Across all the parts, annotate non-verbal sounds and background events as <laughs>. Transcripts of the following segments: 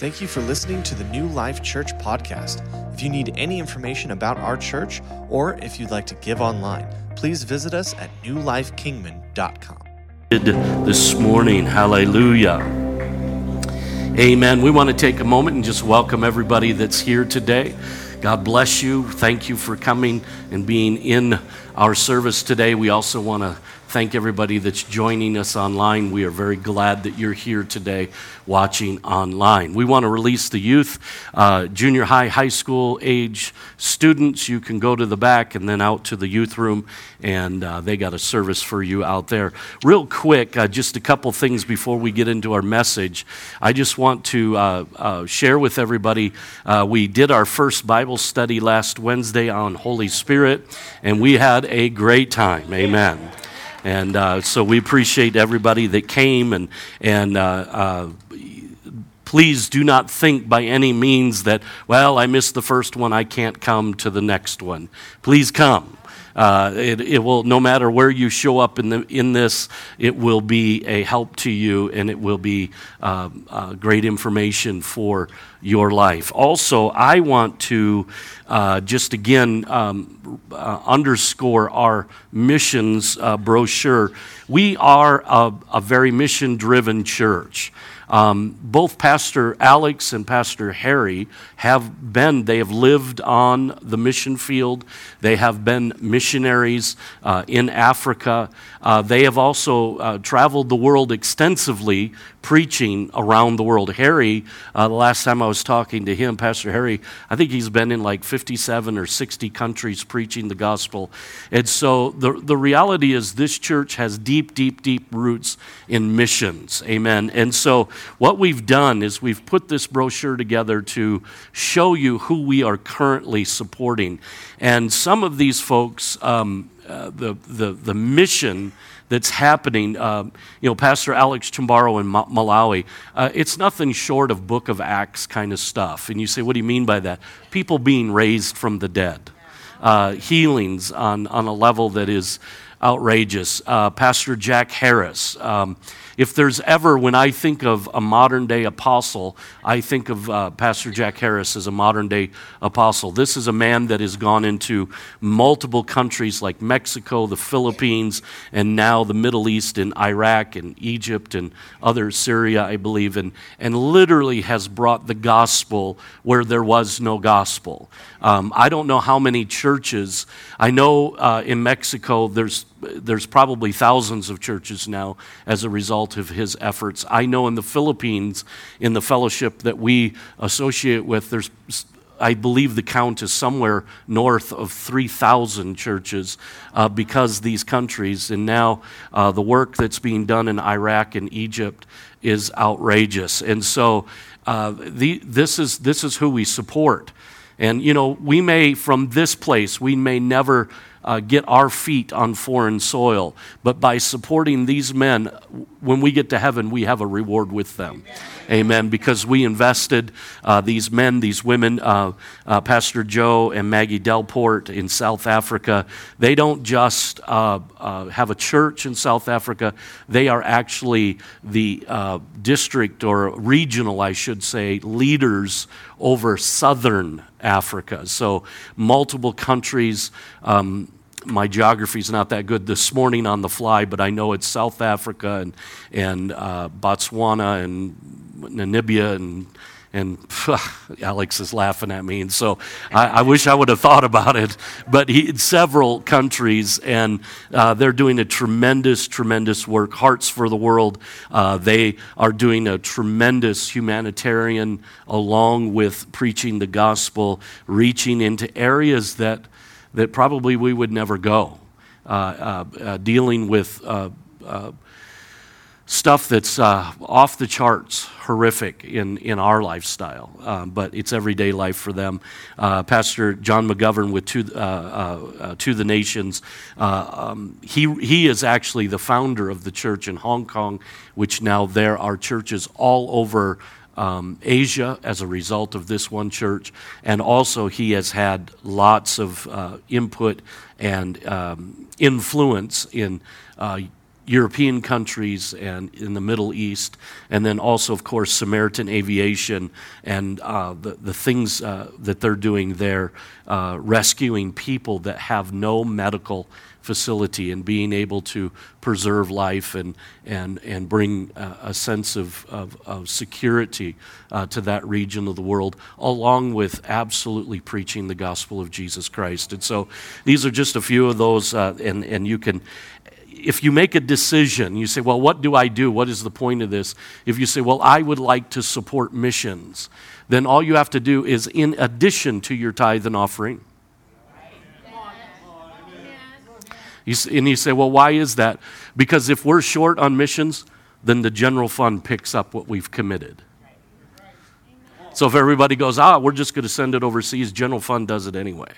Thank you for listening to the New Life Church podcast. If you need any information about our church or if you'd like to give online, please visit us at newlifekingman.com. This morning, hallelujah. Amen. We want to take a moment and just welcome everybody that's here today. God bless you. Thank you for coming and being in our service today. We also want to thank everybody that's joining us online. We are very glad that you're here today watching online. We want to release the youth, uh, junior high, high school age students. You can go to the back and then out to the youth room, and uh, they got a service for you out there. Real quick, uh, just a couple things before we get into our message. I just want to uh, uh, share with everybody uh, we did our first Bible study last Wednesday on Holy Spirit, and we had a great time. Amen. And uh, so we appreciate everybody that came and, and uh, uh, please do not think by any means that, well, I missed the first one, I can't come to the next one. Please come. Uh, it, it, will, no matter where you show up in, the, in this, it will be a help to you and it will be uh, uh, great information for your life. Also, I want to uh, just again um, uh, underscore our missions uh, brochure. We are a, a very mission driven church. Um, both Pastor Alex and Pastor Harry have been, they have lived on the mission field. They have been missionaries uh, in Africa. Uh, they have also uh, traveled the world extensively preaching around the world. Harry, uh, the last time I was talking to him, Pastor Harry, I think he's been in like 57 or 60 countries preaching the gospel. And so the, the reality is this church has deep, deep, deep roots in missions. Amen. And so what we've done is we've put this brochure together to show you who we are currently supporting. And some of these folks, um, uh, the, the, the mission that's happening. Uh, you know, Pastor Alex Chimbaro in Ma- Malawi, uh, it's nothing short of Book of Acts kind of stuff. And you say, what do you mean by that? People being raised from the dead, uh, healings on, on a level that is outrageous. Uh, Pastor Jack Harris. Um, if there's ever, when I think of a modern day apostle, I think of uh, Pastor Jack Harris as a modern day apostle. This is a man that has gone into multiple countries like Mexico, the Philippines, and now the Middle East and Iraq and Egypt and other Syria, I believe, and, and literally has brought the gospel where there was no gospel. Um, I don't know how many churches. I know uh, in Mexico there's there's probably thousands of churches now as a result of his efforts. I know in the Philippines, in the fellowship that we associate with, there's I believe the count is somewhere north of 3,000 churches uh, because these countries, and now uh, the work that's being done in Iraq and Egypt is outrageous. And so uh, the, this, is, this is who we support. And, you know, we may, from this place, we may never uh, get our feet on foreign soil, but by supporting these men, when we get to heaven, we have a reward with them. Amen. Because we invested uh, these men, these women, uh, uh, Pastor Joe and Maggie Delport in South Africa, they don't just uh, uh, have a church in South Africa, they are actually the district or regional, I should say, leaders over southern Africa. So, multiple countries. Um, my geography is not that good this morning on the fly, but I know it's South Africa and, and uh, Botswana and Namibia and and <laughs> Alex is laughing at me, and so I, I, wish I would have thought about it. But he, several countries, and uh, they're doing a tremendous, tremendous work. Hearts for the World, uh, they are doing a tremendous humanitarian, along with preaching the gospel, reaching into areas that that probably we would never go, uh, uh, uh dealing with uh, stuff that's uh, off the charts, horrific in, in our lifestyle, um, but it's everyday life for them. Uh, Pastor John McGovern with To, uh, uh, uh to the Nations, uh, um, he, he is actually the founder of the church in Hong Kong, which now there are churches all over. Um, Asia as a result of this one church, and also he has had lots of input and um, influence in European countries and in the Middle East, and then also, of course, Samaritan Aviation and uh, the, the things uh, that they're doing there, uh, rescuing people that have no medical facility and being able to preserve life and, and, and bring uh, a sense of, of, of security uh, to that region of the world, along with absolutely preaching the gospel of Jesus Christ. And so these are just a few of those, uh, and, and you can. If you make a decision, you say, Well, what do I do? What is the point of this? If you say, Well, I would like to support missions, then all you have to do is, in addition to your tithe and offering, and you say, well, why is that? Because if we're short on missions, then the general fund picks up what we've committed. So if everybody goes, ah, we're just going to send it overseas, general fund does it anyway.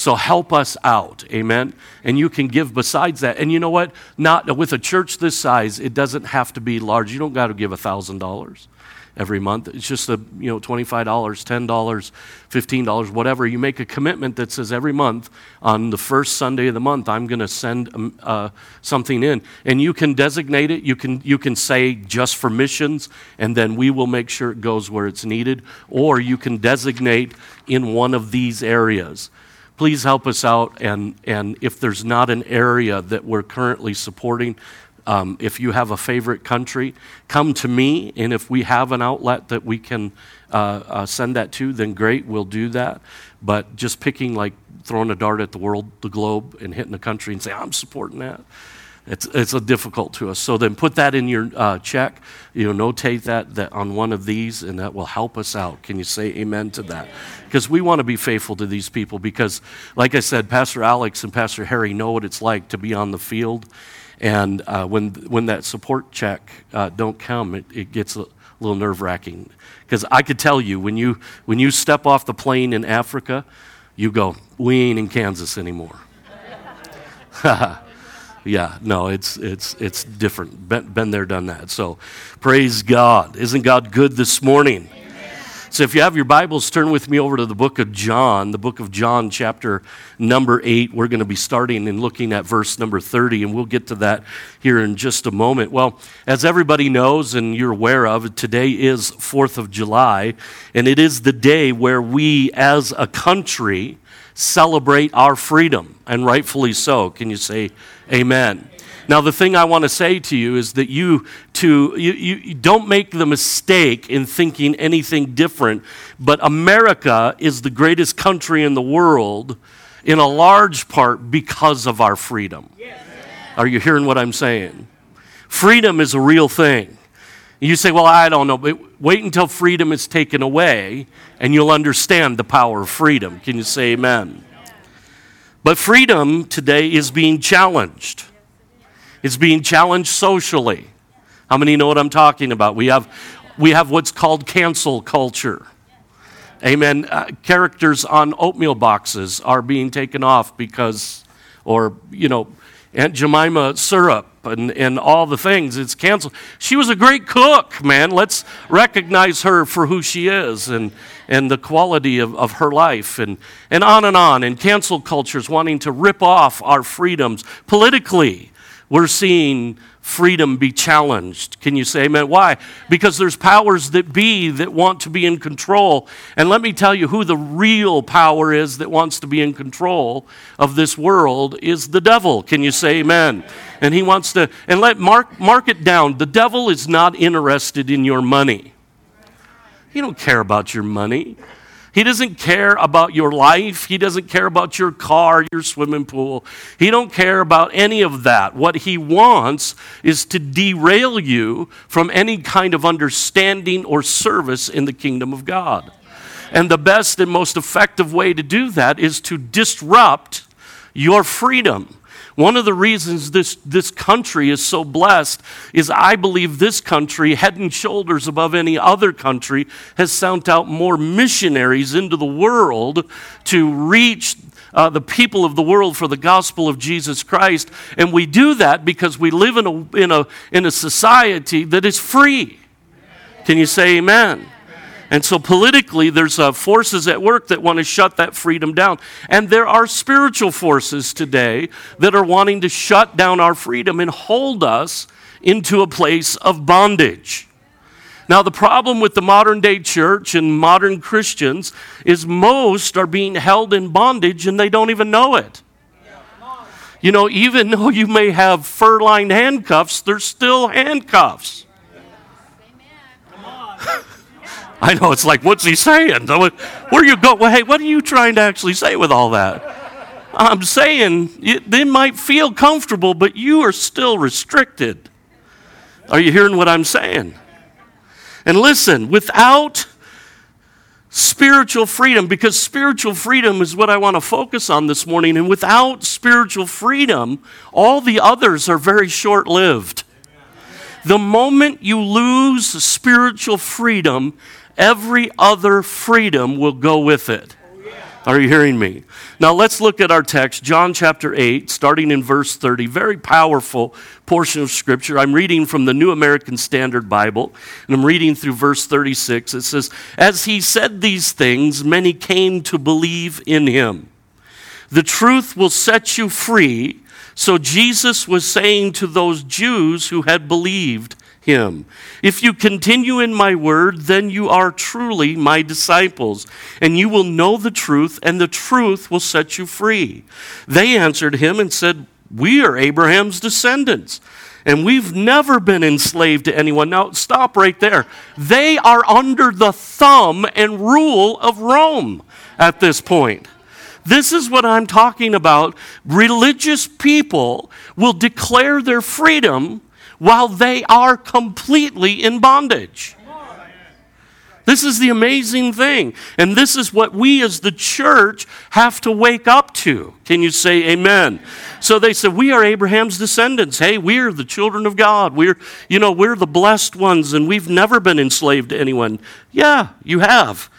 So help us out, amen. And you can give besides that. And you know what? Not with a church this size, it doesn't have to be large. You don't got to give a thousand dollars every month. It's just a, you know, $25, $10, $15, whatever. You make a commitment that says every month on the first Sunday of the month, I'm going to send um, uh, something in. And you can designate it. You can, you can say just for missions, and then we will make sure it goes where it's needed. Or you can designate in one of these areas please help us out. And, and if there's not an area that we're currently supporting, um, if you have a favorite country, come to me, and if we have an outlet that we can uh, uh, send that to, then great, we'll do that. But just picking, like throwing a dart at the world, the globe, and hitting a country and say, I'm supporting that. It's, it's a difficult to us. So then put that in your uh, check. You know, notate that, that on one of these, and that will help us out. Can you say amen to that? Because we want to be faithful to these people. Because, like I said, Pastor Alex and Pastor Harry know what it's like to be on the field and uh, when, when that support check uh, don't come, it, it gets a little nerve wracking. Because I could tell you, when you, when you step off the plane in Africa, you go, we ain't in Kansas anymore. <laughs> yeah, no, it's, it's, it's different. Been, been there, done that. So praise God. Isn't God good this morning? So if you have your Bibles, turn with me over to the book of John, the book of John, chapter number 8. We're going to be starting and looking at verse number 30, and we'll get to that here in just a moment. Well, as everybody knows and you're aware of, today is 4th of July, and it is the day where we as a country celebrate our freedom, and rightfully so. Can you say amen? Now, the thing I want to say to you is that you, to, you, you don't make the mistake in thinking anything different, but America is the greatest country in the world in a large part because of our freedom. Are you hearing what I'm saying? Freedom is a real thing. You say, Well, I don't know, but wait until freedom is taken away and you'll understand the power of freedom. Can you say amen? But freedom today is being challenged. It's being challenged socially. How many know what I'm talking about? We have, we have what's called cancel culture. Amen. Uh, characters on oatmeal boxes are being taken off because, or, you know, Aunt Jemima syrup and, and all the things. It's canceled. She was a great cook, man. Let's recognize her for who she is and, and the quality of, of her life and, and on and on. And cancel cultures wanting to rip off our freedoms politically we're seeing freedom be challenged. Can you say amen? Why? Because there's powers that be that want to be in control. And let me tell you who the real power is that wants to be in control of this world is the devil. Can you say amen? And he wants to, and let mark, mark it down. The devil is not interested in your money. He don't care about your money. He doesn't care about your life. He doesn't care about your car, your swimming pool. He don't care about any of that. What he wants is to derail you from any kind of understanding or service in the kingdom of God. And the best and most effective way to do that is to disrupt your freedom. One of the reasons this, this country is so blessed is I believe this country, head and shoulders above any other country, has sent out more missionaries into the world to reach uh, the people of the world for the gospel of Jesus Christ. And we do that because we live in a, in a, in a society that is free. Can you say amen? And so politically, there's uh, forces at work that want to shut that freedom down. And there are spiritual forces today that are wanting to shut down our freedom and hold us into a place of bondage. Now, the problem with the modern day church and modern Christians is most are being held in bondage and they don't even know it. You know, even though you may have fur lined handcuffs, they're still handcuffs. I know, it's like, what's he saying? Where you go? Well, hey, what are you trying to actually say with all that? I'm saying it, they might feel comfortable, but you are still restricted. Are you hearing what I'm saying? And listen, without spiritual freedom, because spiritual freedom is what I want to focus on this morning, and without spiritual freedom, all the others are very short lived. The moment you lose spiritual freedom, every other freedom will go with it. Are you hearing me? Now let's look at our text, John chapter 8, starting in verse 30. Very powerful portion of scripture. I'm reading from the New American Standard Bible, and I'm reading through verse 36. It says, As he said these things, many came to believe in him. The truth will set you free. So Jesus was saying to those Jews who had believed, him. If you continue in my word, then you are truly my disciples, and you will know the truth, and the truth will set you free. They answered him and said, We are Abraham's descendants. And we've never been enslaved to anyone. Now, stop right there. They are under the thumb and rule of Rome at this point. This is what I'm talking about. Religious people will declare their freedom while they are completely in bondage. This is the amazing thing. And this is what we as the church have to wake up to. Can you say amen? So they said, We are Abraham's descendants. Hey, we're the children of God. We're, you know, we're the blessed ones, and we've never been enslaved to anyone. Yeah, you have.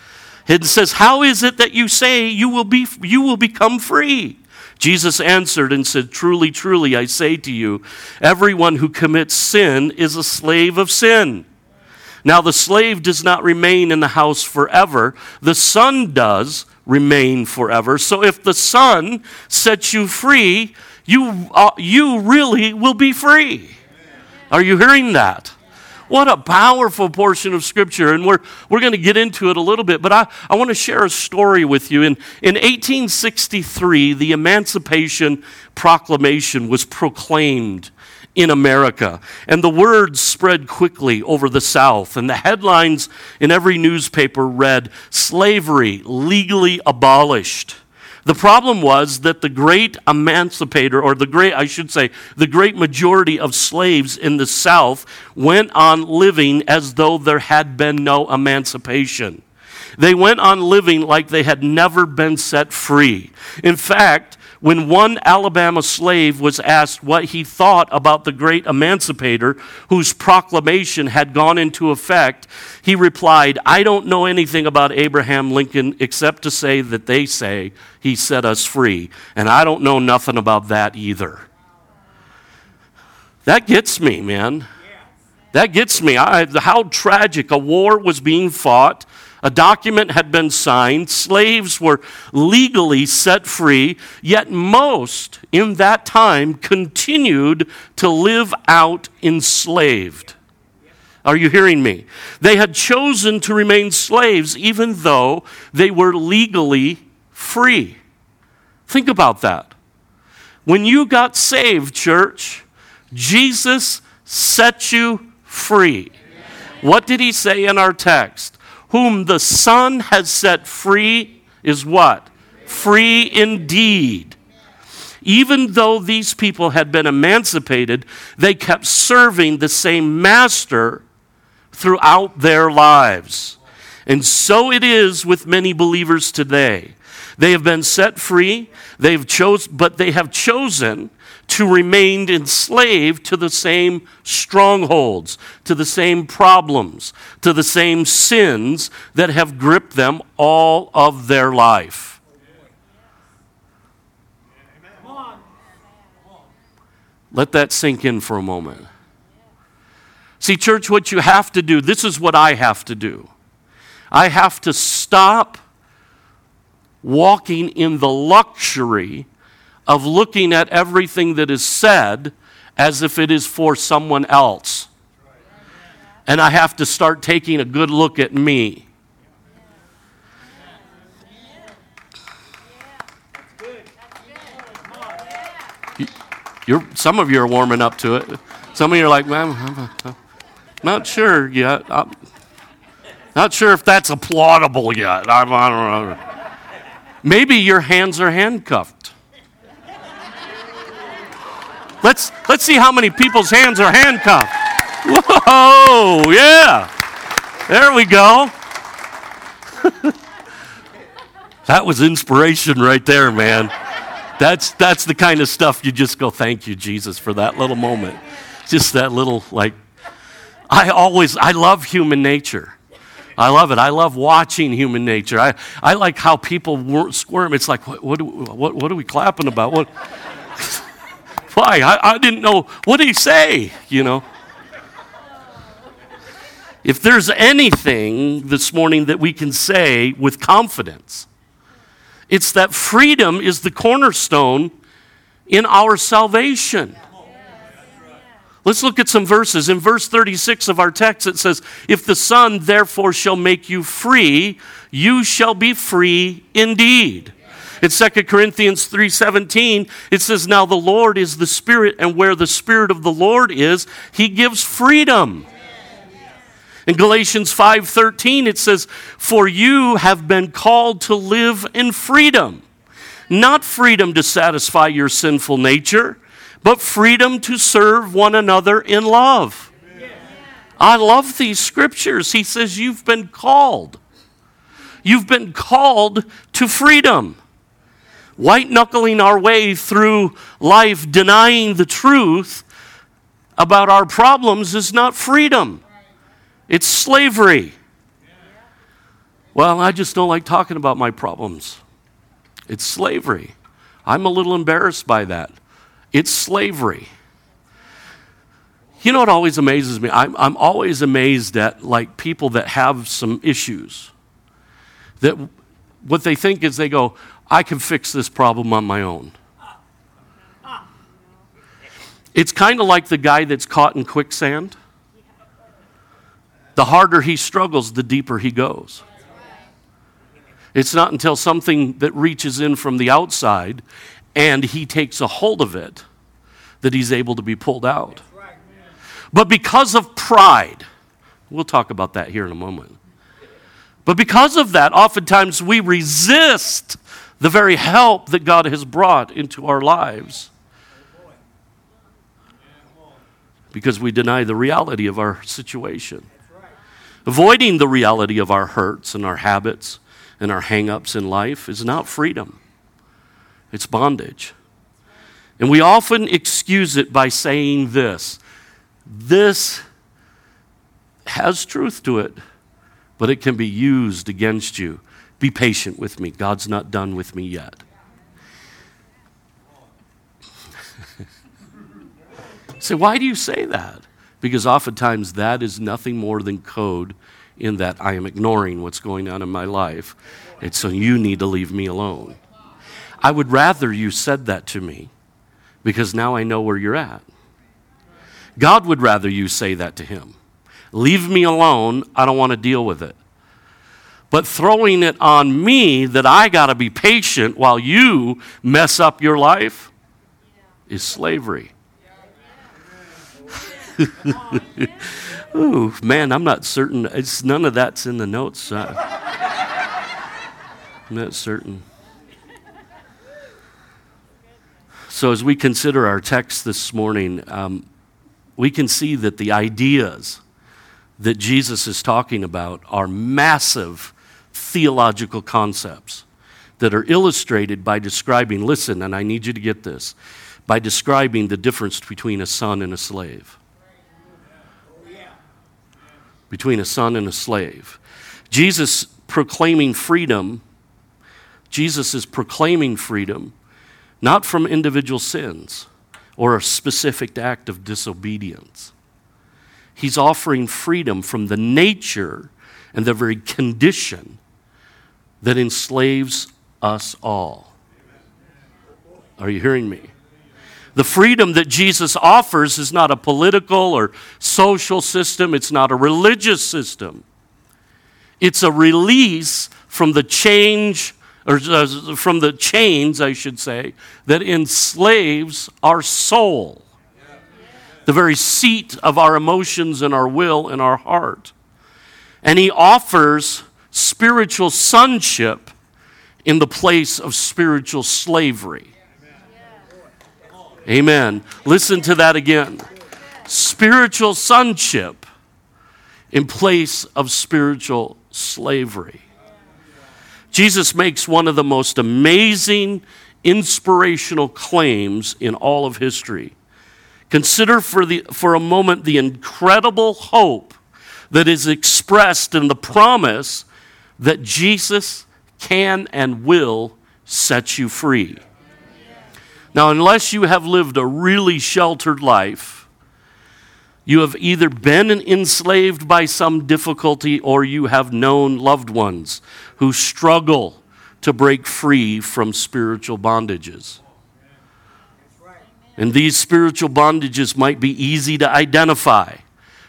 It says, How is it that you say you will be you will become free? Jesus answered and said, Truly, truly, I say to you, everyone who commits sin is a slave of sin. Now, the slave does not remain in the house forever, the son does remain forever. So, if the son sets you free, you, uh, you really will be free. Are you hearing that? What a powerful portion of Scripture. And we're, we're going to get into it a little bit, but I, I want to share a story with you. In, in 1863, the Emancipation Proclamation was proclaimed in America. And the word spread quickly over the South. And the headlines in every newspaper read Slavery legally abolished. The problem was that the great emancipator, or the great, I should say, the great majority of slaves in the South went on living as though there had been no emancipation. They went on living like they had never been set free. In fact, when one Alabama slave was asked what he thought about the great emancipator whose proclamation had gone into effect, he replied, I don't know anything about Abraham Lincoln except to say that they say he set us free. And I don't know nothing about that either. That gets me, man. That gets me. I, how tragic. A war was being fought a document had been signed, slaves were legally set free, yet most in that time continued to live out enslaved. Are you hearing me? They had chosen to remain slaves even though they were legally free. Think about that. When you got saved, church, Jesus set you free. What did he say in our text? Whom the Son has set free is what? Free indeed. Even though these people had been emancipated, they kept serving the same master throughout their lives. And so it is with many believers today. They have been set free, they've chose, but they have chosen to remain enslaved to the same strongholds, to the same problems, to the same sins that have gripped them all of their life. Let that sink in for a moment. See, church, what you have to do, this is what I have to do. I have to stop walking in the luxury of looking at everything that is said as if it is for someone else. And I have to start taking a good look at me. You're, some of you are warming up to it. Some of you are like, well, I'm not sure yet. I'm not sure if that's applaudable yet. I, I don't know. Maybe your hands are handcuffed. Let's, let's see how many people's hands are handcuffed. Whoa, yeah. There we go. <laughs> that was inspiration right there, man. That's, that's the kind of stuff you just go, thank you, Jesus, for that little moment. Just that little, like, I always, I love human nature. I love it. I love watching human nature. I, I like how people squirm. It's like, what, what, what, what are we clapping about? What? Why? I, I didn't know. What did he say? You know? If there's anything this morning that we can say with confidence, it's that freedom is the cornerstone in our salvation. Let's look at some verses. In verse 36 of our text, it says, If the Son therefore shall make you free, you shall be free indeed. In 2 Corinthians 3:17, it says, Now the Lord is the Spirit, and where the Spirit of the Lord is, he gives freedom. In Galatians 5:13 it says, "For you have been called to live in freedom, not freedom to satisfy your sinful nature, but freedom to serve one another in love." I love these scriptures. He says you've been called. You've been called to freedom. White knuckling our way through life denying the truth about our problems is not freedom. It's slavery. Well, I just don't like talking about my problems. It's slavery. I'm a little embarrassed by that. It's slavery. You know what always amazes me? I'm, I'm always amazed at like people that have some issues. That what they think is they go, I can fix this problem on my own. It's kind of like the guy that's caught in quicksand the harder he struggles, the deeper he goes. It's not until something that reaches in from the outside and he takes a hold of it that he's able to be pulled out. But because of pride, we'll talk about that here in a moment. But because of that, oftentimes we resist the very help that God has brought into our lives because we deny the reality of our situation. Avoiding the reality of our hurts and our habits and our hang ups in life is not freedom, it's bondage. And we often excuse it by saying this this has truth to it, but it can be used against you. Be patient with me. God's not done with me yet. <laughs> say, why do you say that? Because oftentimes that is nothing more than code in that I am ignoring what's going on in my life. And so you need to leave me alone. I would rather you said that to me because now I know where you're at. God would rather you say that to him. Leave me alone. I don't want to deal with it. But throwing it on me that I got to be patient while you mess up your life is slavery. <laughs> Ooh, man, I'm not certain. It's none of that's in the notes. I'm not certain. So, as we consider our text this morning, um, we can see that the ideas that Jesus is talking about are massive theological concepts that are illustrated by describing, listen, and I need you to get this, by describing the difference between a son and a slave between a son and a slave. Jesus proclaiming freedom, Jesus is proclaiming freedom not from individual sins or a specific act of disobedience. He's offering freedom from the nature and the very condition that enslaves us all. Are you hearing me? The freedom that Jesus offers is not a political or social system, it's not a religious system. It's a release from the change or uh, from the chains, I should say, that enslaves our soul, the very seat of our emotions and our will and our heart. And he offers spiritual sonship in the place of spiritual slavery. Amen. Listen to that again. Spiritual sonship in place of spiritual slavery. Jesus makes one of the most amazing, inspirational claims in all of history. Consider for, the, for a moment the incredible hope that is expressed in the promise that Jesus can and will set you free. Now, unless you have lived a really sheltered life, you have either been enslaved by some difficulty or you have known loved ones who struggle to break free from spiritual bondages. And these spiritual bondages might be easy to identify.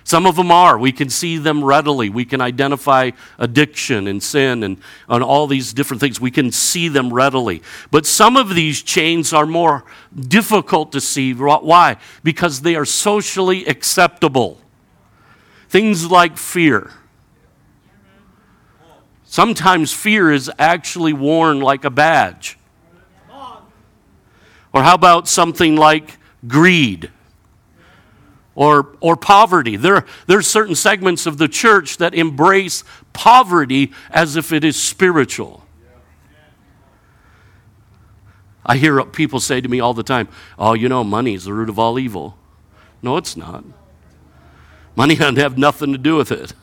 Some of them are. We can see them readily. We can identify addiction and sin and, and all these different things. We can see them readily. But some of these chains are more difficult to see. Why? Because they are socially acceptable. Things like fear. Sometimes fear is actually worn like a badge. Or how about something like greed? Or, or poverty. There, there are certain segments of the church that embrace poverty as if it is spiritual. I hear people say to me all the time, Oh, you know, money is the root of all evil. No, it's not. Money <laughs> doesn't have nothing to do with it.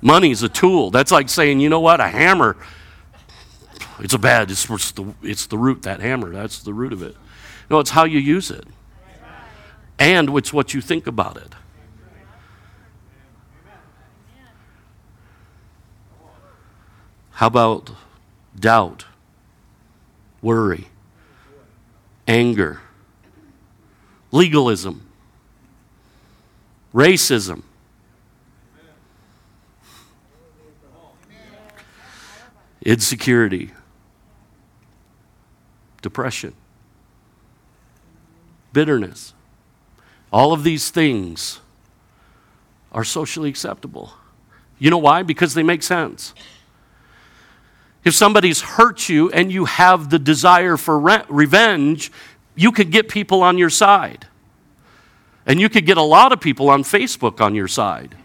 Money is a tool. That's like saying, you know what, a hammer, it's a bad, it's, it's, the, it's the root, that hammer, that's the root of it. No, it's how you use it and it's what you think about it. How about doubt, worry, anger, legalism, racism? Insecurity, depression, bitterness. All of these things are socially acceptable. You know why? Because they make sense. If somebody's hurt you and you have the desire for re- revenge, you could get people on your side. And you could get a lot of people on Facebook on your side. <laughs>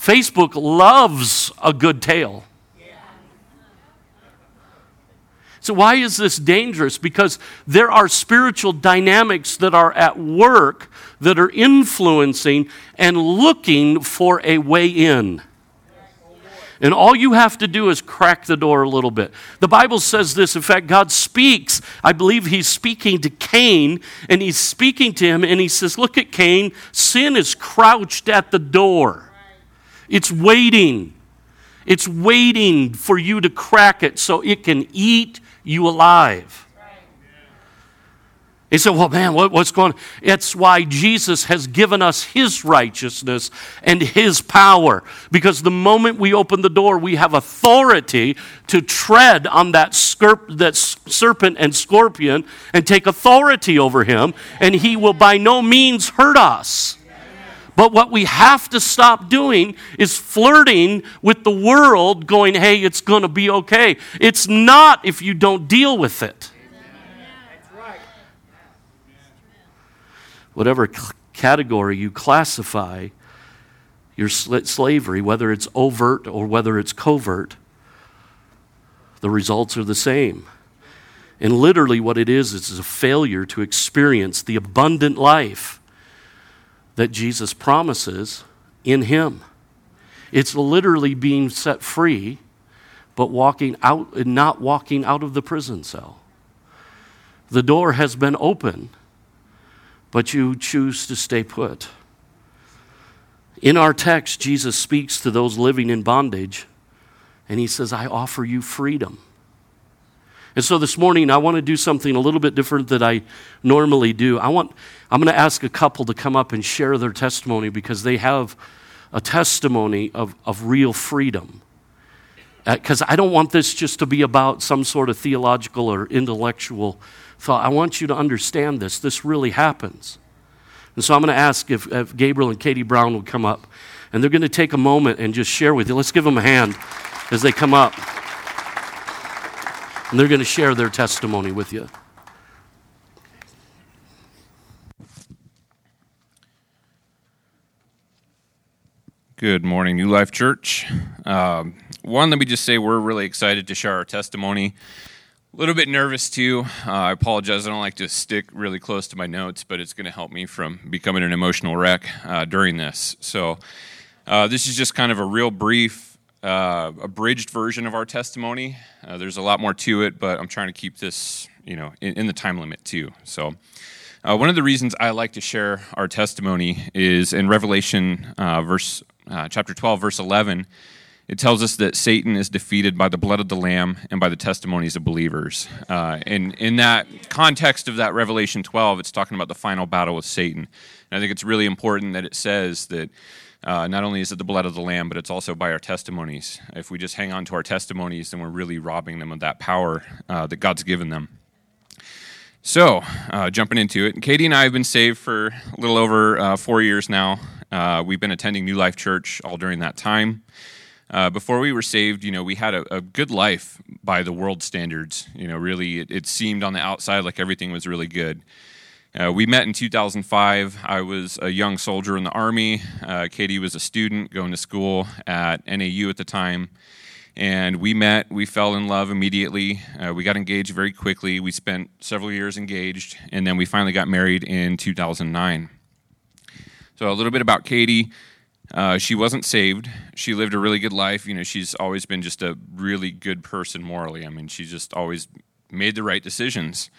Facebook loves a good tale. So, why is this dangerous? Because there are spiritual dynamics that are at work that are influencing and looking for a way in. And all you have to do is crack the door a little bit. The Bible says this. In fact, God speaks. I believe He's speaking to Cain, and He's speaking to him, and He says, Look at Cain, sin is crouched at the door, it's waiting. It's waiting for you to crack it so it can eat you alive. He said, Well, man, what, what's going on? It's why Jesus has given us his righteousness and his power. Because the moment we open the door, we have authority to tread on that, that serpent and scorpion and take authority over him, and he will by no means hurt us. But what we have to stop doing is flirting with the world, going, hey, it's going to be okay. It's not if you don't deal with it. Whatever category you classify your slavery, whether it's overt or whether it's covert, the results are the same. And literally, what it is, is a failure to experience the abundant life that Jesus promises in Him. It's literally being set free, but walking out and not walking out of the prison cell. The door has been open, but you choose to stay put. In our text, Jesus speaks to those living in bondage, and he says, I offer you freedom. And so this morning, I want to do something a little bit different than I normally do. I want, I'm going to ask a couple to come up and share their testimony because they have a testimony of, of real freedom. Because uh, I don't want this just to be about some sort of theological or intellectual thought. I want you to understand this. This really happens. And so I'm going to ask if, if Gabriel and Katie Brown will come up. And they're going to take a moment and just share with you. Let's give them a hand as they come up. And they're going to share their testimony with you. Good morning, New Life Church. Um, one, let me just say we're really excited to share our testimony. A little bit nervous too. Uh, I apologize. I don't like to stick really close to my notes, but it's going to help me from becoming an emotional wreck uh, during this. So, uh, this is just kind of a real brief uh, abridged version of our testimony. Uh, there's a lot more to it, but I'm trying to keep this, you know, in, in the time limit too. So, uh, one of the reasons I like to share our testimony is in Revelation, uh, verse uh, chapter 12, verse 11. It tells us that Satan is defeated by the blood of the Lamb and by the testimonies of believers. Uh, and in that context of that Revelation 12, it's talking about the final battle with Satan. And I think it's really important that it says that uh, not only is it the blood of the Lamb, but it's also by our testimonies. If we just hang on to our testimonies, then we're really robbing them of that power uh, that God's given them. So, uh, jumping into it, Katie and I have been saved for a little over uh, four years now. Uh, we've been attending New Life Church all during that time. Uh, before we were saved, you know, we had a, a, good life by the world standards. You know, really, it, it seemed on the outside like everything was really good. Uh, we met in 2005. I was a young soldier in the Army. Uh, Katie was a student going to school at NAU at the time. And we met, we fell in love immediately. Uh, we got engaged very quickly. We spent several years engaged, and then we finally got married in 2009. So, a little bit about Katie. Uh, she wasn't saved. She lived a really good life. You know, she's always been just a really good person morally. I mean, she just always made the right decisions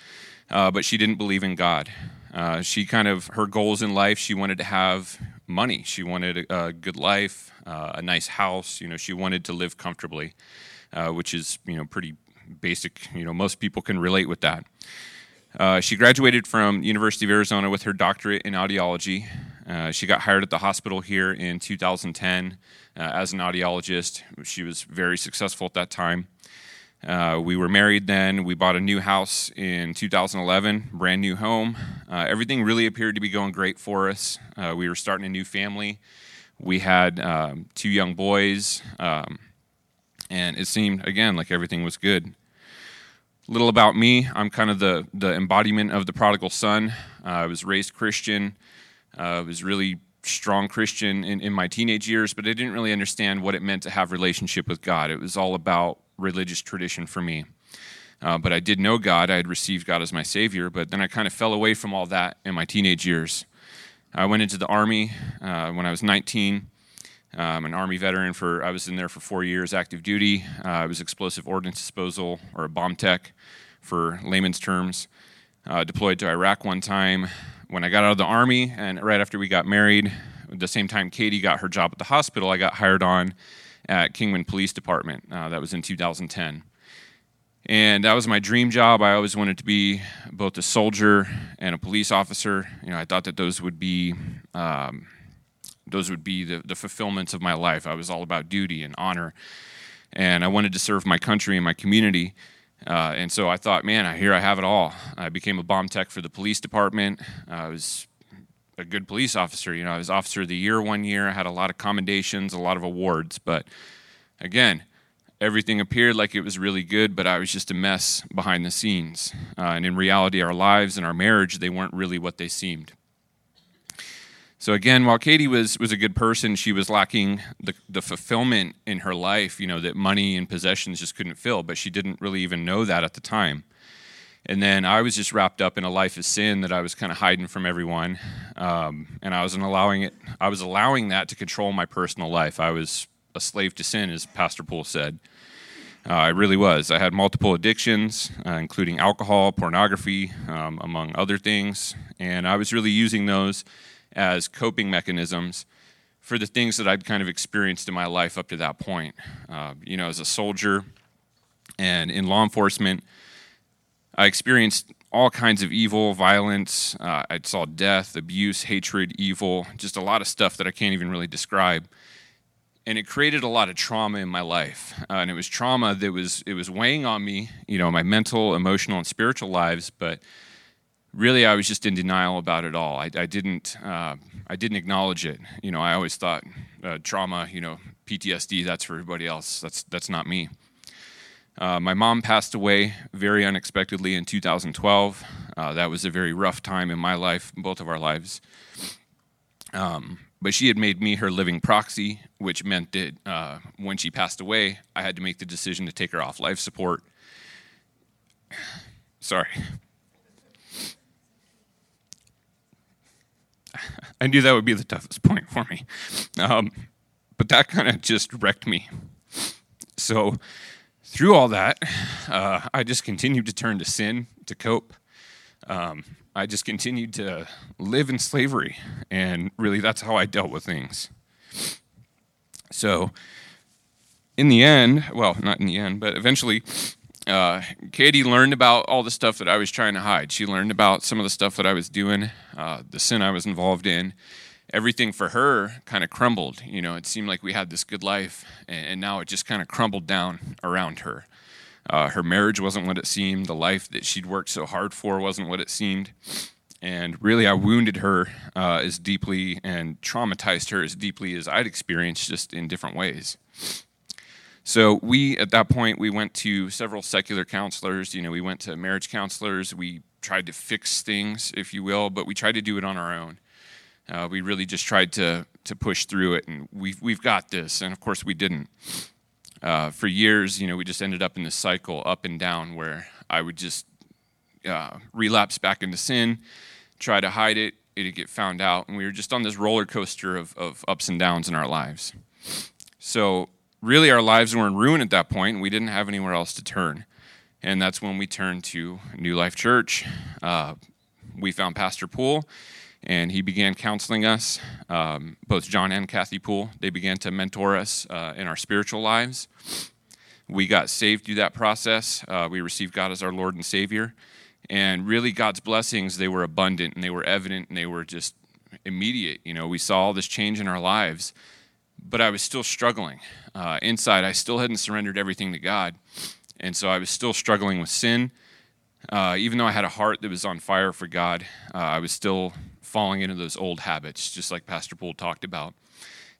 uh, but she didn't believe in God. Uh, she kind of her goals in life. She wanted to have money. She wanted a, a good life, uh, a nice house. You know, she wanted to live comfortably, uh, which is you know pretty basic. You know, most people can relate with that. Uh, she graduated from University of Arizona with her doctorate in audiology. Uh, she got hired at the hospital here in 2010 as an audiologist. She was very successful at that time. Uh, we were married then. We bought a new house in 2011, brand new home. Uh, everything really appeared to be going great for us. Uh, we were starting a new family. We had um, two young boys, um, and it seemed again like everything was good. Little about me: I'm kind of the the embodiment of the prodigal son. Uh, I was raised Christian. Uh, I was really strong Christian in, in my teenage years, but I didn't really understand what it meant to have relationship with God. It was all about religious tradition for me. Uh, but I did know God. I had received God as my Savior, but then I kind of fell away from all that in my teenage years. I went into the Army uh, when I was 19. I'm an Army veteran for, I was in there for four years, active duty. Uh, I was explosive ordnance disposal, or a bomb tech for layman's terms. Uh, deployed to Iraq one time. When I got out of the Army, and right after we got married, the same time Katie got her job at the hospital, I got hired on at Kingman Police Department. Uh, that was in 2010. And that was my dream job. I always wanted to be both a soldier and a police officer. You know, I thought that those would be um, those would be the, the fulfillments of my life. I was all about duty and honor, and I wanted to serve my country and my community. Uh, and so I thought, man, here I have it all. I became a bomb tech for the police department. I was a good police officer. You know, I was officer of the year one year. I had a lot of commendations, a lot of awards. But again, everything appeared like it was really good, but I was just a mess behind the scenes. Uh, and in reality, our lives and our marriage, they weren't really what they seemed. So again, while Katie was was a good person, she was lacking the, the fulfillment in her life, you know, that money and possessions just couldn't fill, but she didn't really even know that at the time. And then I was just wrapped up in a life of sin that I was kind of hiding from everyone, um, and I wasn't allowing it. I was allowing that to control my personal life. I was a slave to sin, as Pastor Poole said. Uh, I really was. I had multiple addictions, uh, including alcohol, pornography, um, among other things, and I was really using those as coping mechanisms for the things that I'd kind of experienced in my life up to that point. Uh, you know, as a soldier and in law enforcement, I experienced all kinds of evil, violence. Uh, I saw death, abuse, hatred, evil, just a lot of stuff that I can't even really describe. And it created a lot of trauma in my life, uh, and it was trauma that was it was weighing on me, you know, my mental, emotional, and spiritual lives. But really, I was just in denial about it all. I, I didn't uh, I didn't acknowledge it. You know, I always thought uh, trauma, you know, PTSD, that's for everybody else. That's that's not me. Uh, my mom passed away very unexpectedly in 2012. Uh, that was a very rough time in my life, both of our lives. Um, but she had made me her living proxy, which meant that uh, when she passed away, I had to make the decision to take her off life support. <sighs> Sorry. <laughs> I knew that would be the toughest point for me. Um, but that kind of just wrecked me. So, through all that, uh, I just continued to turn to sin to cope. Um, I just continued to live in slavery, and really that's how I dealt with things. So, in the end, well, not in the end, but eventually, uh, Katie learned about all the stuff that I was trying to hide. She learned about some of the stuff that I was doing, uh, the sin I was involved in, everything for her kind of crumbled. You know, it seemed like we had this good life, and, now it just kind of crumbled down around her. Uh, her marriage wasn't what it seemed. The life that she'd worked so hard for wasn't what it seemed. And really, I wounded her uh, as deeply and traumatized her as deeply as I'd experienced, just in different ways. So we, at that point, we went to several secular counselors. You know, we went to marriage counselors. We tried to fix things, if you will, but we tried to do it on our own. Uh, we really just tried to to push through it, and we've we've got this. And of course, we didn't. Uh, for years, you know, we just ended up in this cycle up and down where I would just uh, relapse back into sin, try to hide it, it'd get found out, and we were just on this roller coaster of, of ups and downs in our lives. So really, our lives were in ruin at that point, and we didn't have anywhere else to turn. And that's when we turned to New Life Church. Uh, we found Pastor Poole and he began counseling us. Um, both John and Kathy Poole, they began to mentor us uh, in our spiritual lives. We got saved through that process. Uh, we received God as our Lord and Savior, and really God's blessings they were abundant and they were evident and they were just immediate. You know, we saw all this change in our lives, but I was still struggling uh, inside. I still hadn't surrendered everything to God, and so I was still struggling with sin. Uh, even though I had a heart that was on fire for God, uh, I was still falling into those old habits, just like Pastor Poole talked about.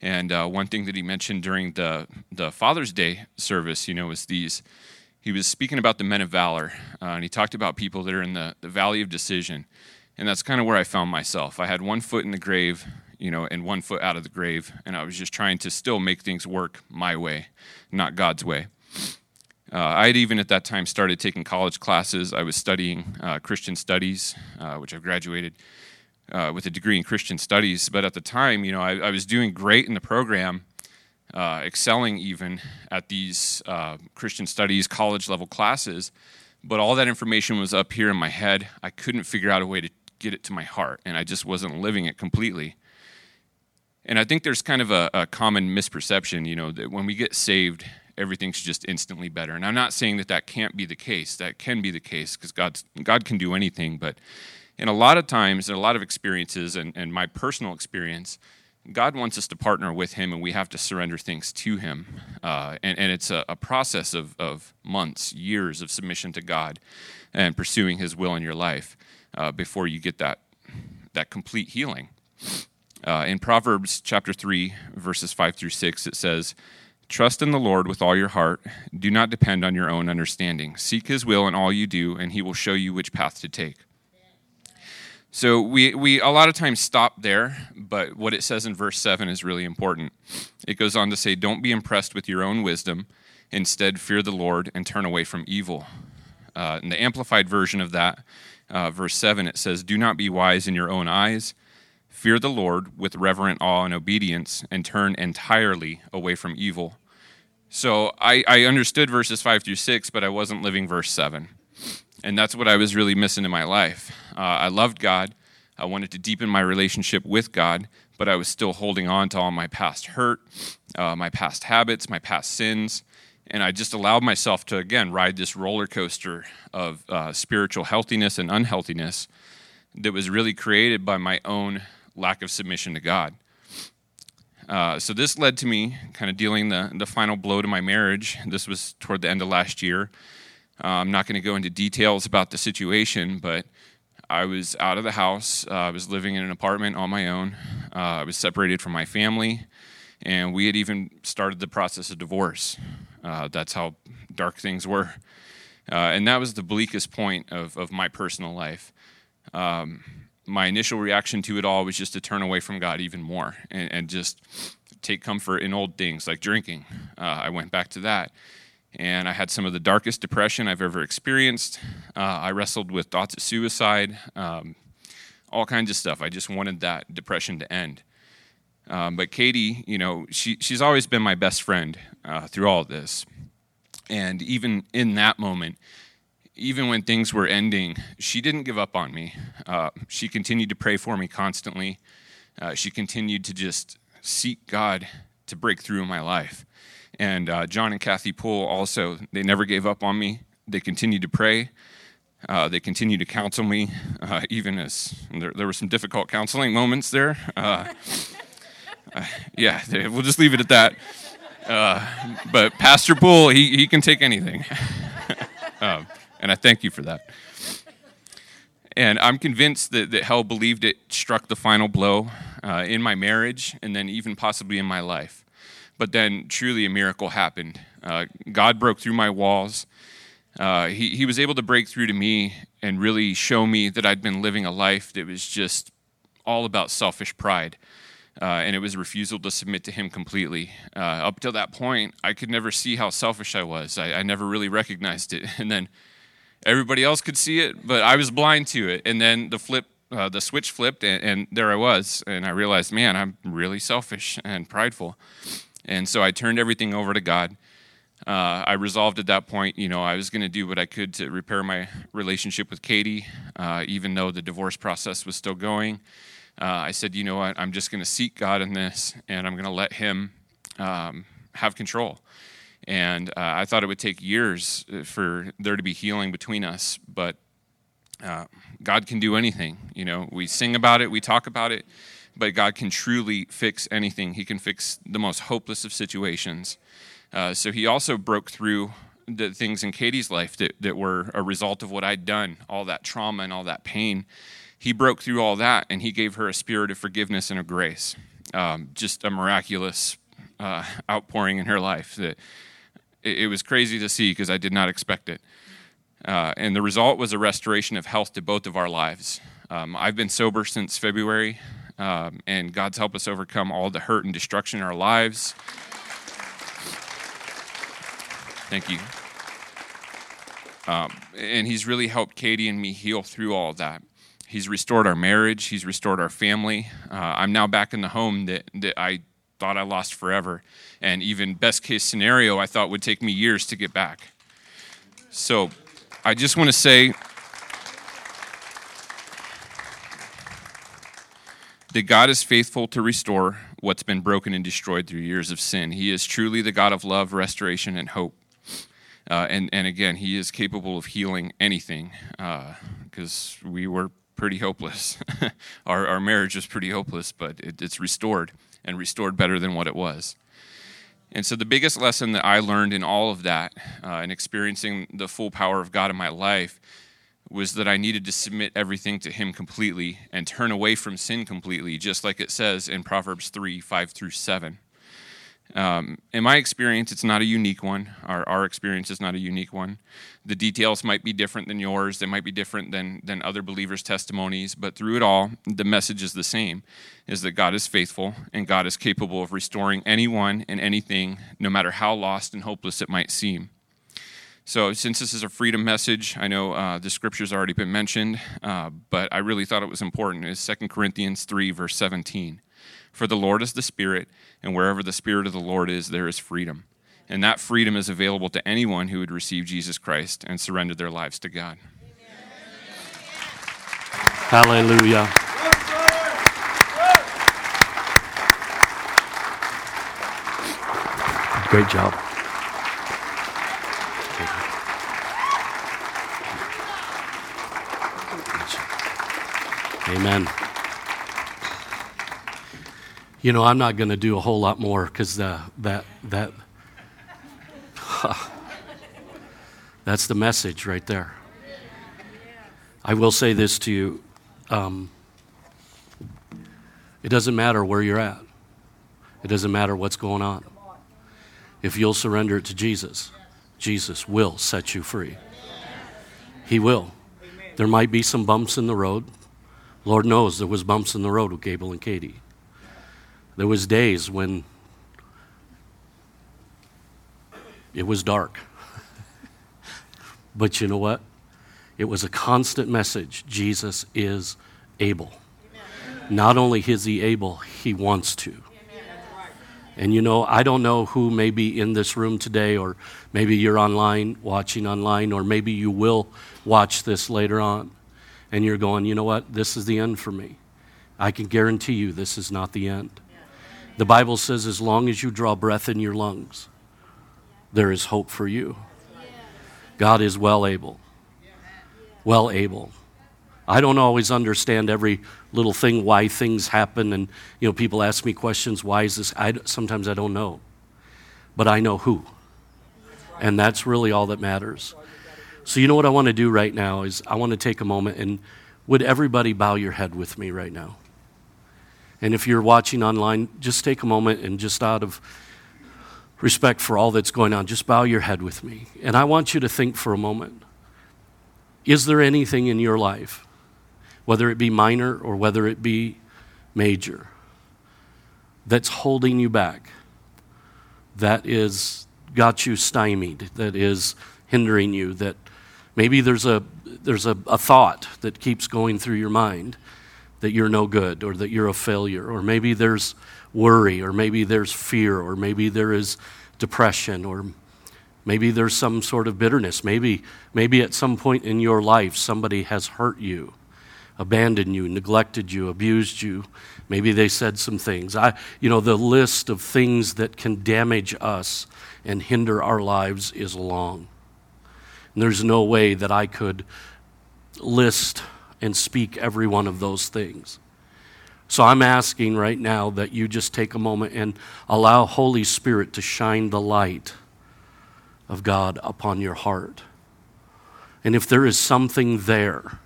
And uh, one thing that he mentioned during the the Father's Day service, you know, was these. He was speaking about the men of valor, uh, and he talked about people that are in the, the valley of decision, and that's kind of where I found myself. I had one foot in the grave, you know, and one foot out of the grave, and I was just trying to still make things work my way, not God's way. Uh, I had even at that time started taking college classes. I was studying uh, Christian studies, uh, which I've graduated uh, with a degree in Christian studies. But at the time, you know, I, I was doing great in the program, uh, excelling even at these uh, Christian studies college level classes. But all that information was up here in my head. I couldn't figure out a way to get it to my heart, and I just wasn't living it completely. And I think there's kind of a, a common misperception, you know, that when we get saved, everything's just instantly better. And I'm not saying that that can't be the case. That can be the case because God God can do anything, but in a lot of times, in a lot of experiences, and, and my personal experience, God wants us to partner with Him, and we have to surrender things to Him. Uh, and, and it's a, a process of, of months, years of submission to God and pursuing His will in your life uh, before you get that, that complete healing. Uh, in Proverbs chapter 3, verses 5 through 6, it says, Trust in the Lord with all your heart. Do not depend on your own understanding. Seek His will in all you do, and He will show you which path to take. So we, we a lot of times stop there, but what it says in verse 7 is really important. It goes on to say, Don't be impressed with your own wisdom. Instead, fear the Lord and turn away from evil. Uh, in the Amplified version of that, uh, verse 7, it says, Do not be wise in your own eyes. Fear the Lord with reverent awe and obedience, and turn entirely away from evil. So I, I understood verses five through six, but I wasn't living verse seven. And that's what I was really missing in my life. Uh, I loved God. I wanted to deepen my relationship with God, but I was still holding on to all my past hurt, uh, my past habits, my past sins. And I just allowed myself to, again, ride this roller coaster of uh, spiritual healthiness and unhealthiness that was really created by my own lack of submission to God. Uh, so this led to me kind of dealing the, the final blow to my marriage. This was toward the end of last year. Uh, I'm not going to go into details about the situation, but I was out of the house. Uh, I was living in an apartment on my own. Uh, I was separated from my family, and we had even started the process of divorce. Uh, that's how dark things were. and that was the bleakest point of, of my personal life. Um, my initial reaction to it all was just to turn away from God even more and, and just take comfort in old things like drinking. Uh, I went back to that. And I had some of the darkest depression I've ever experienced. Uh, I wrestled with thoughts of suicide, um, all kinds of stuff. I just wanted that depression to end. Um, but Katie, you know, she, she's always been my best friend uh, through all of this. And even in that moment, even when things were ending, she didn't give up on me. Uh, she continued to pray for me constantly. Uh, she continued to just seek God to break through in my life. And uh, John and Kathy Poole also, they never gave up on me. They continued to pray. Uh, they continued to counsel me, uh, even as there, there, were some difficult counseling moments there. Uh, <laughs> yeah, we'll just leave it at that. but Pastor Poole, he, he can take anything. <laughs> Um, and I thank you for that. And I'm convinced that, that hell believed it struck the final blow uh, in my marriage and then even possibly in my life. But then truly a miracle happened. Uh, God broke through my walls. Uh, he, he was able to break through to me and really show me that I'd been living a life that was just all about selfish pride. Uh, and it was a refusal to submit to him completely. Uh, up till that point, I could never see how selfish I was. I, I never really recognized it. <laughs> And then everybody else could see it, but I was blind to it. And then the flip, uh, the switch flipped, and, and, there I was, and I realized, man, I'm really selfish and prideful. And so I turned everything over to God. Uh, I resolved at that point, you know, I was going to do what I could to repair my relationship with Katie, uh, even though the divorce process was still going. Uh, I said, you know what, I'm just going to seek God in this, and I'm going to let Him um, have control. And uh, I thought it would take years uh, for there to be healing between us, but uh, God can do anything. You know, we sing about it, we talk about it, but God can truly fix anything. He can fix the most hopeless of situations. Uh, so He also broke through the things in Katie's life that, that were a result of what I'd done, all that trauma and all that pain. He broke through all that and He gave her a spirit of forgiveness and of grace. Um, just a miraculous uh, outpouring in her life that it, it was crazy to see because I did not expect it. Uh, and the result was a restoration of health to both of our lives. Um, I've been sober since February, um, and God's helped us overcome all the hurt and destruction in our lives. Thank you. Um, and He's really helped Katie and me heal through all that. He's restored our marriage. He's restored our family. Uh, I'm now back in the home that, that I thought I lost forever. And even best case scenario, I thought would take me years to get back. So I just want to say that God is faithful to restore what's been broken and destroyed through years of sin. He is truly the God of love, restoration, and hope. Uh, and, and again, He is capable of healing anything because uh, we were pretty hopeless. <laughs> our, our marriage was pretty hopeless, but it, it's restored and restored better than what it was. And so, the biggest lesson that I learned in all of that uh, and experiencing the full power of God in my life was that I needed to submit everything to Him completely and turn away from sin completely, just like it says in Proverbs 3 5 through 7. Um, in my experience, it's not a unique one. Our, our experience is not a unique one. The details might be different than yours, they might be different than, than other believers' testimonies, but through it all, the message is the same is that God is faithful and God is capable of restoring anyone and anything, no matter how lost and hopeless it might seem. So, since this is a freedom message, I know uh, the scripture's already been mentioned, uh, but I really thought it was important. It's 2 Corinthians 3, verse 17. For the Lord is the Spirit, and wherever the Spirit of the Lord is, there is freedom. And that freedom is available to anyone who would receive Jesus Christ and surrender their lives to God. Hallelujah. Great job. Amen. You know, I'm not going to do a whole lot more because that that <laughs> that's the message right there. I will say this to you: um, it doesn't matter where you're at. It doesn't matter what's going on. If you'll surrender it to Jesus, Jesus will set you free. He will. There might be some bumps in the road. Lord knows there was bumps in the road with Gable and Katie. There was days when it was dark. but you know what? It was a constant message. Jesus is able. Amen. Not only is he able, he wants to. And you know, I don't know who may be in this room today, or maybe you're online, watching online, or maybe you will watch this later on and you're going, you know what, this is the end for me. I can guarantee you this is not the end. The Bible says, as long as you draw breath in your lungs, there is hope for you. God is well able. Well able. I don't always understand every little thing, why things happen, and you know, people ask me questions. Why is this? I, sometimes I don't know, but I know who, and that's really all that matters. So, you know what I want to do right now is I want to take a moment and would everybody bow your head with me right now? And if you're watching online, just take a moment and just out of respect for all that's going on, just bow your head with me. And I want you to think for a moment is there anything in your life, whether it be minor or whether it be major, that's holding you back, that is got you stymied, that is hindering you, that Maybe there's a, there's a, a thought that keeps going through your mind that you're no good or that you're a failure, or maybe there's worry, or maybe there's fear, or maybe there is depression, or maybe there's some sort of bitterness. Maybe, maybe at some point in your life somebody has hurt you, abandoned you, neglected you, abused you. Maybe they said some things. I, you know, the list of things that can damage us and hinder our lives is long. And there's no way that I could list and speak every one of those things. So I'm asking right now that you just take a moment and allow Holy Spirit to shine the light of God upon your heart. And if there is something there,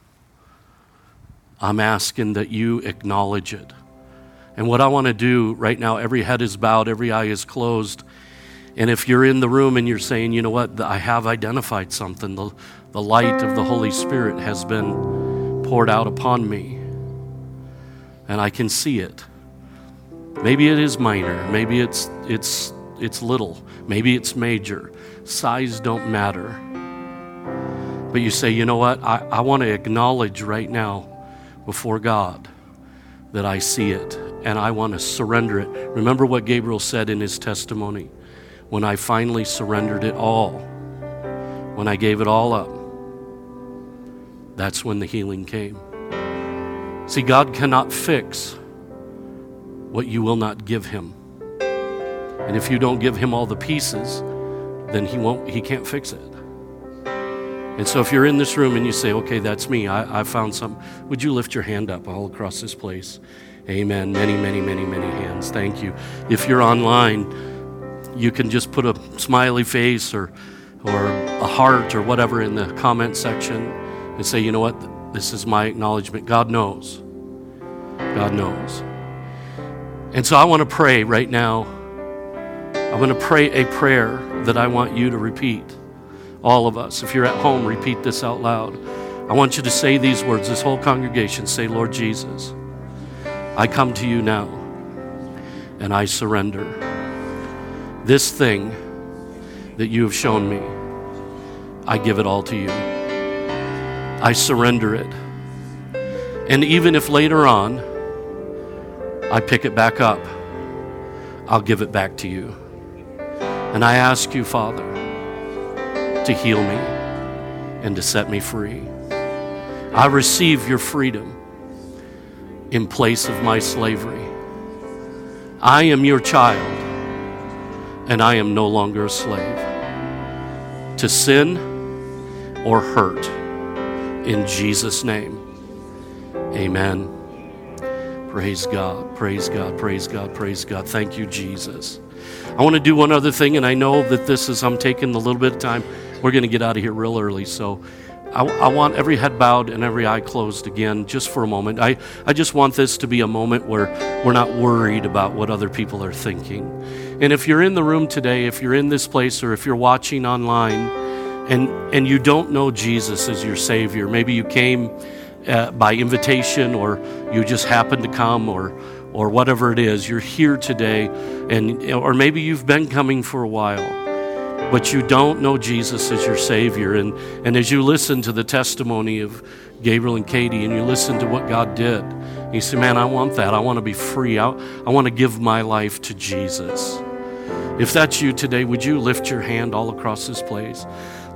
I'm asking that you acknowledge it. And what I want to do right now, every head is bowed, every eye is closed. And if you're in the room and you're saying, you know what, I have identified something, the, the light of the Holy Spirit has been poured out upon me, and I can see it. Maybe it is minor, maybe it's, it's, it's little, maybe it's major. Size don't matter. But you say, you know what, I, I want to acknowledge right now before God that I see it, and I want to surrender it. Remember what Gabriel said in his testimony when I finally surrendered it all, when I gave it all up, that's when the healing came. See, God cannot fix what you will not give Him. And if you don't give Him all the pieces, then He won't, He can't fix it. And so if you're in this room and you say, okay, that's me, I, I found some, would you lift your hand up all across this place? Amen. Many, many, many, many hands. Thank you. If you're online, you can just put a smiley face or, or a heart or whatever in the comment section and say, you know what, this is my acknowledgement. God knows. God knows. And so I want to pray right now. I'm going to pray a prayer that I want you to repeat. All of us. If you're at home, repeat this out loud. I want you to say these words, this whole congregation say, Lord Jesus, I come to you now and I surrender this thing that you have shown me, I give it all to you. I surrender it. And even if later on I pick it back up, I'll give it back to you. And I ask you, Father, to heal me and to set me free. I receive your freedom in place of my slavery. I am your child, and I am no longer a slave to sin or hurt. In Jesus' name, amen. Praise God, praise God, praise God, praise God. Thank you, Jesus. I want to do one other thing, and I know that this is, I'm taking a little bit of time. We're going to get out of here real early, so I, I, want every head bowed and every eye closed again just for a moment. I, I just want this to be a moment where we're not worried about what other people are thinking. And if you're in the room today, if you're in this place, or if you're watching online and, and you don't know Jesus as your Savior, maybe you came uh, by invitation or you just happened to come or, or whatever it is, you're here today, and, or maybe you've been coming for a while but you don't know Jesus as your Savior. And, and as you listen to the testimony of Gabriel and Katie and you listen to what God did, you say, Man, I want that. I want to be free. I, I want to give my life to Jesus. If that's you today, would you lift your hand all across this place?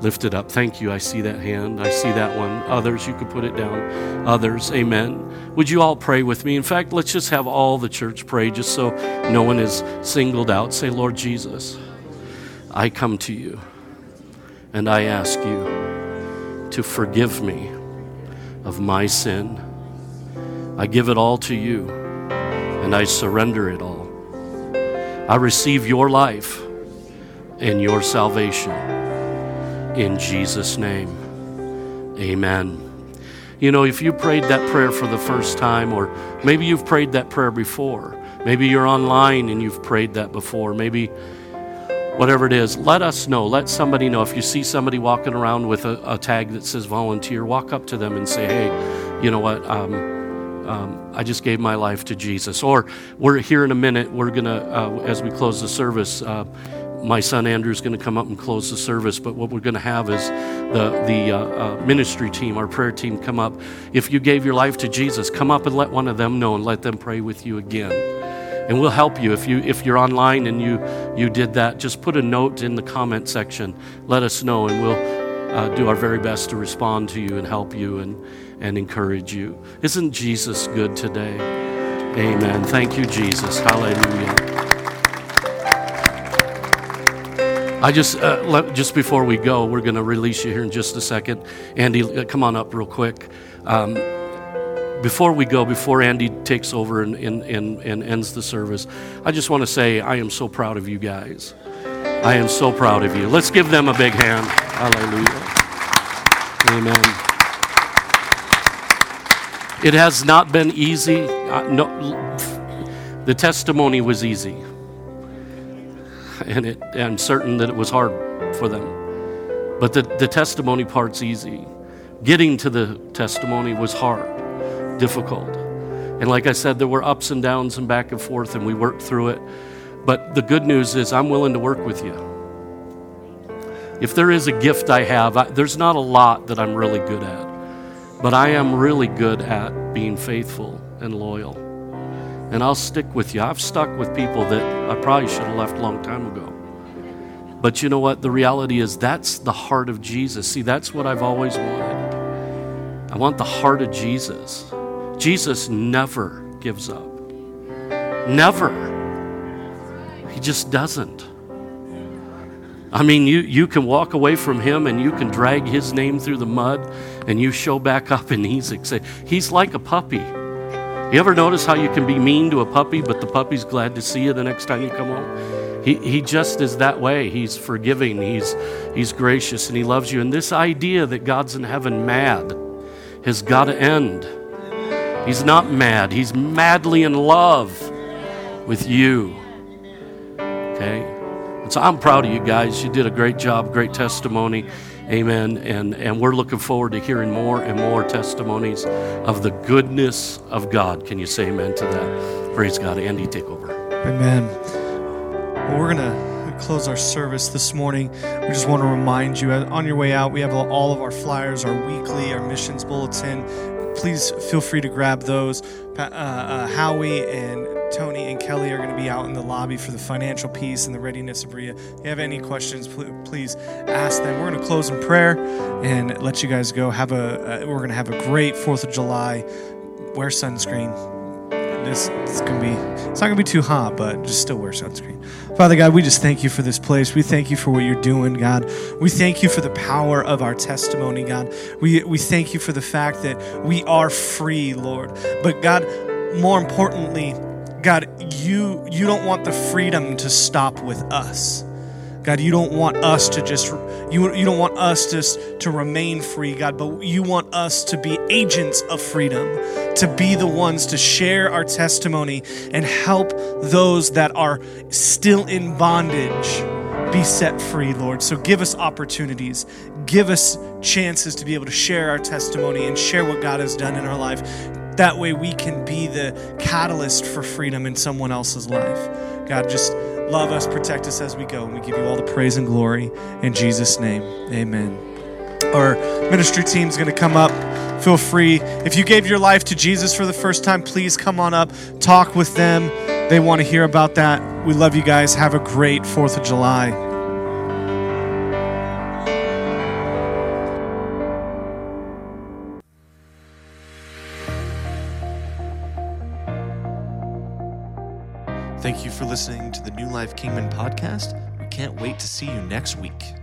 Lift it up. Thank you. I see that hand. I see that one. Others, you could put it down. Others, amen. Would you all pray with me? In fact, let's just have all the church pray just so no one is singled out. Say, Lord Jesus. I come to you and I ask you to forgive me of my sin. I give it all to you and I surrender it all. I receive your life and your salvation. In Jesus' name, amen. You know, if you prayed that prayer for the first time, or maybe you've prayed that prayer before, maybe you're online and you've prayed that before, maybe whatever it is, let us know. Let somebody know. If you see somebody walking around with a, a tag that says volunteer, walk up to them and say, hey, you know what? Um, um, I just gave my life to Jesus. Or we're here in a minute. We're going to, uh, as we close the service, uh, my son Andrew's going to come up and close the service. But what we're going to have is the, the uh, uh, ministry team, our prayer team, come up. If you gave your life to Jesus, come up and let one of them know and let them pray with you again. And we'll help you. If you if you're online and you you did that just put a note in the comment section. Let us know and we'll uh, do our very best to respond to you and help you and and encourage you. Isn't jesus good today? Amen. Thank you jesus. Hallelujah I just uh, let, just before we go, we're going to release you here in just a second. Andy, uh, come on up real quick. Um, before we go, before Andy takes over and, and, and, and ends the service, I just want to say I am so proud of you guys. I am so proud of you. Let's give them a big hand. Hallelujah. Amen. It has not been easy. Uh, no, the testimony was easy. <laughs> And it, I'm certain that it was hard for them. But the, the testimony part's easy. Getting to the testimony was hard difficult. And like I said, there were ups and downs and back and forth, and we worked through it. But the good news is, I'm willing to work with you. If there is a gift I have, I, there's not a lot that I'm really good at, but I am really good at being faithful and loyal. And I'll stick with you. I've stuck with people that I probably should have left a long time ago. But you know what? The reality is, that's the heart of Jesus. See, that's what I've always wanted. I want the heart of Jesus. Jesus never gives up. Never. He just doesn't. I mean, you, you can walk away from him and you can drag his name through the mud and you show back up and he's excited. He's like a puppy. You ever notice how you can be mean to a puppy, but the puppy's glad to see you the next time you come home? He, he just is that way. He's forgiving, he's, he's gracious, and he loves you. And this idea that God's in heaven mad has got to end. He's not mad, he's madly in love with you. Okay? And so I'm proud of you guys. You did a great job, great testimony. Amen. And, and we're looking forward to hearing more and more testimonies of the goodness of God. Can you say amen to that? Praise God. Andy, take over. Amen. Well, we're going to close our service this morning. We just want to remind you uh, on your way out, we have all of our flyers, our weekly, our missions bulletin please feel free to grab those. Uh, uh, Howie and Tony and Kelly are going to be out in the lobby for the financial piece and the readiness of Bria. If you have any questions, please ask them. We're going to close in prayer and let you guys go. Have a uh, we're going to have a great Fourth of July. Wear sunscreen. This it's gonna be it's not gonna be too hot, but just still wear sunscreen. Father God, we just thank you for this place. We thank you for what you're doing, God. We thank you for the power of our testimony, God. We we thank you for the fact that we are free, Lord. But God, more importantly, God, you you don't want the freedom to stop with us. God, you don't want us to just you, you don't want us to, to remain free, God, but you want us to be agents of freedom, to be the ones to share our testimony and help those that are still in bondage be set free, Lord. So give us opportunities, give us chances to be able to share our testimony and share what God has done in our life. That way we can be the catalyst for freedom in someone else's life. God, just love us, protect us as we go. And we give you all the praise and glory in Jesus' name. Amen. Our ministry team is going to come up. Feel free. If you gave your life to Jesus for the first time, please come on up, talk with them. They want to hear about that. We love you guys. Have a great 4th of July. Thank you for listening to the New Life Kingman podcast. We can't wait to see you next week.